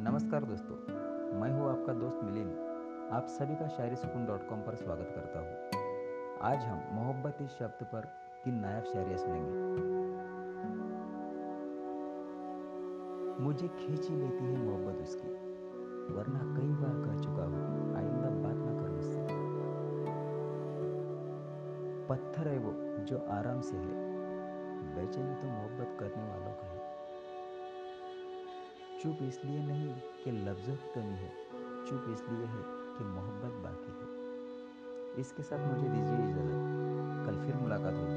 नमस्कार दोस्तों, मैं हूँ आपका दोस्त मिलिंद। आप सभी का शायरी सुकून डॉट कॉम पर स्वागत करता हूँ। आज हम मोहब्बत इस शब्द पर तीन नायब शायरियाँ सुनेंगे। मुझे खींची लेती है मोहब्बत उसकी, वरना कई बार कह चुका हूँ, आइंदा बात ना करो मुझसे पत्थर है वो जो आराम से है, बेचैनी तो मोहब्बत करने वालों का चुप इसलिए नहीं कि लफ्ज़ों की कमी है, चुप इसलिए है कि मोहब्बत बाकी है। इसके साथ मुझे दीजिए इजाज़त। कल फिर मुलाकात होगी।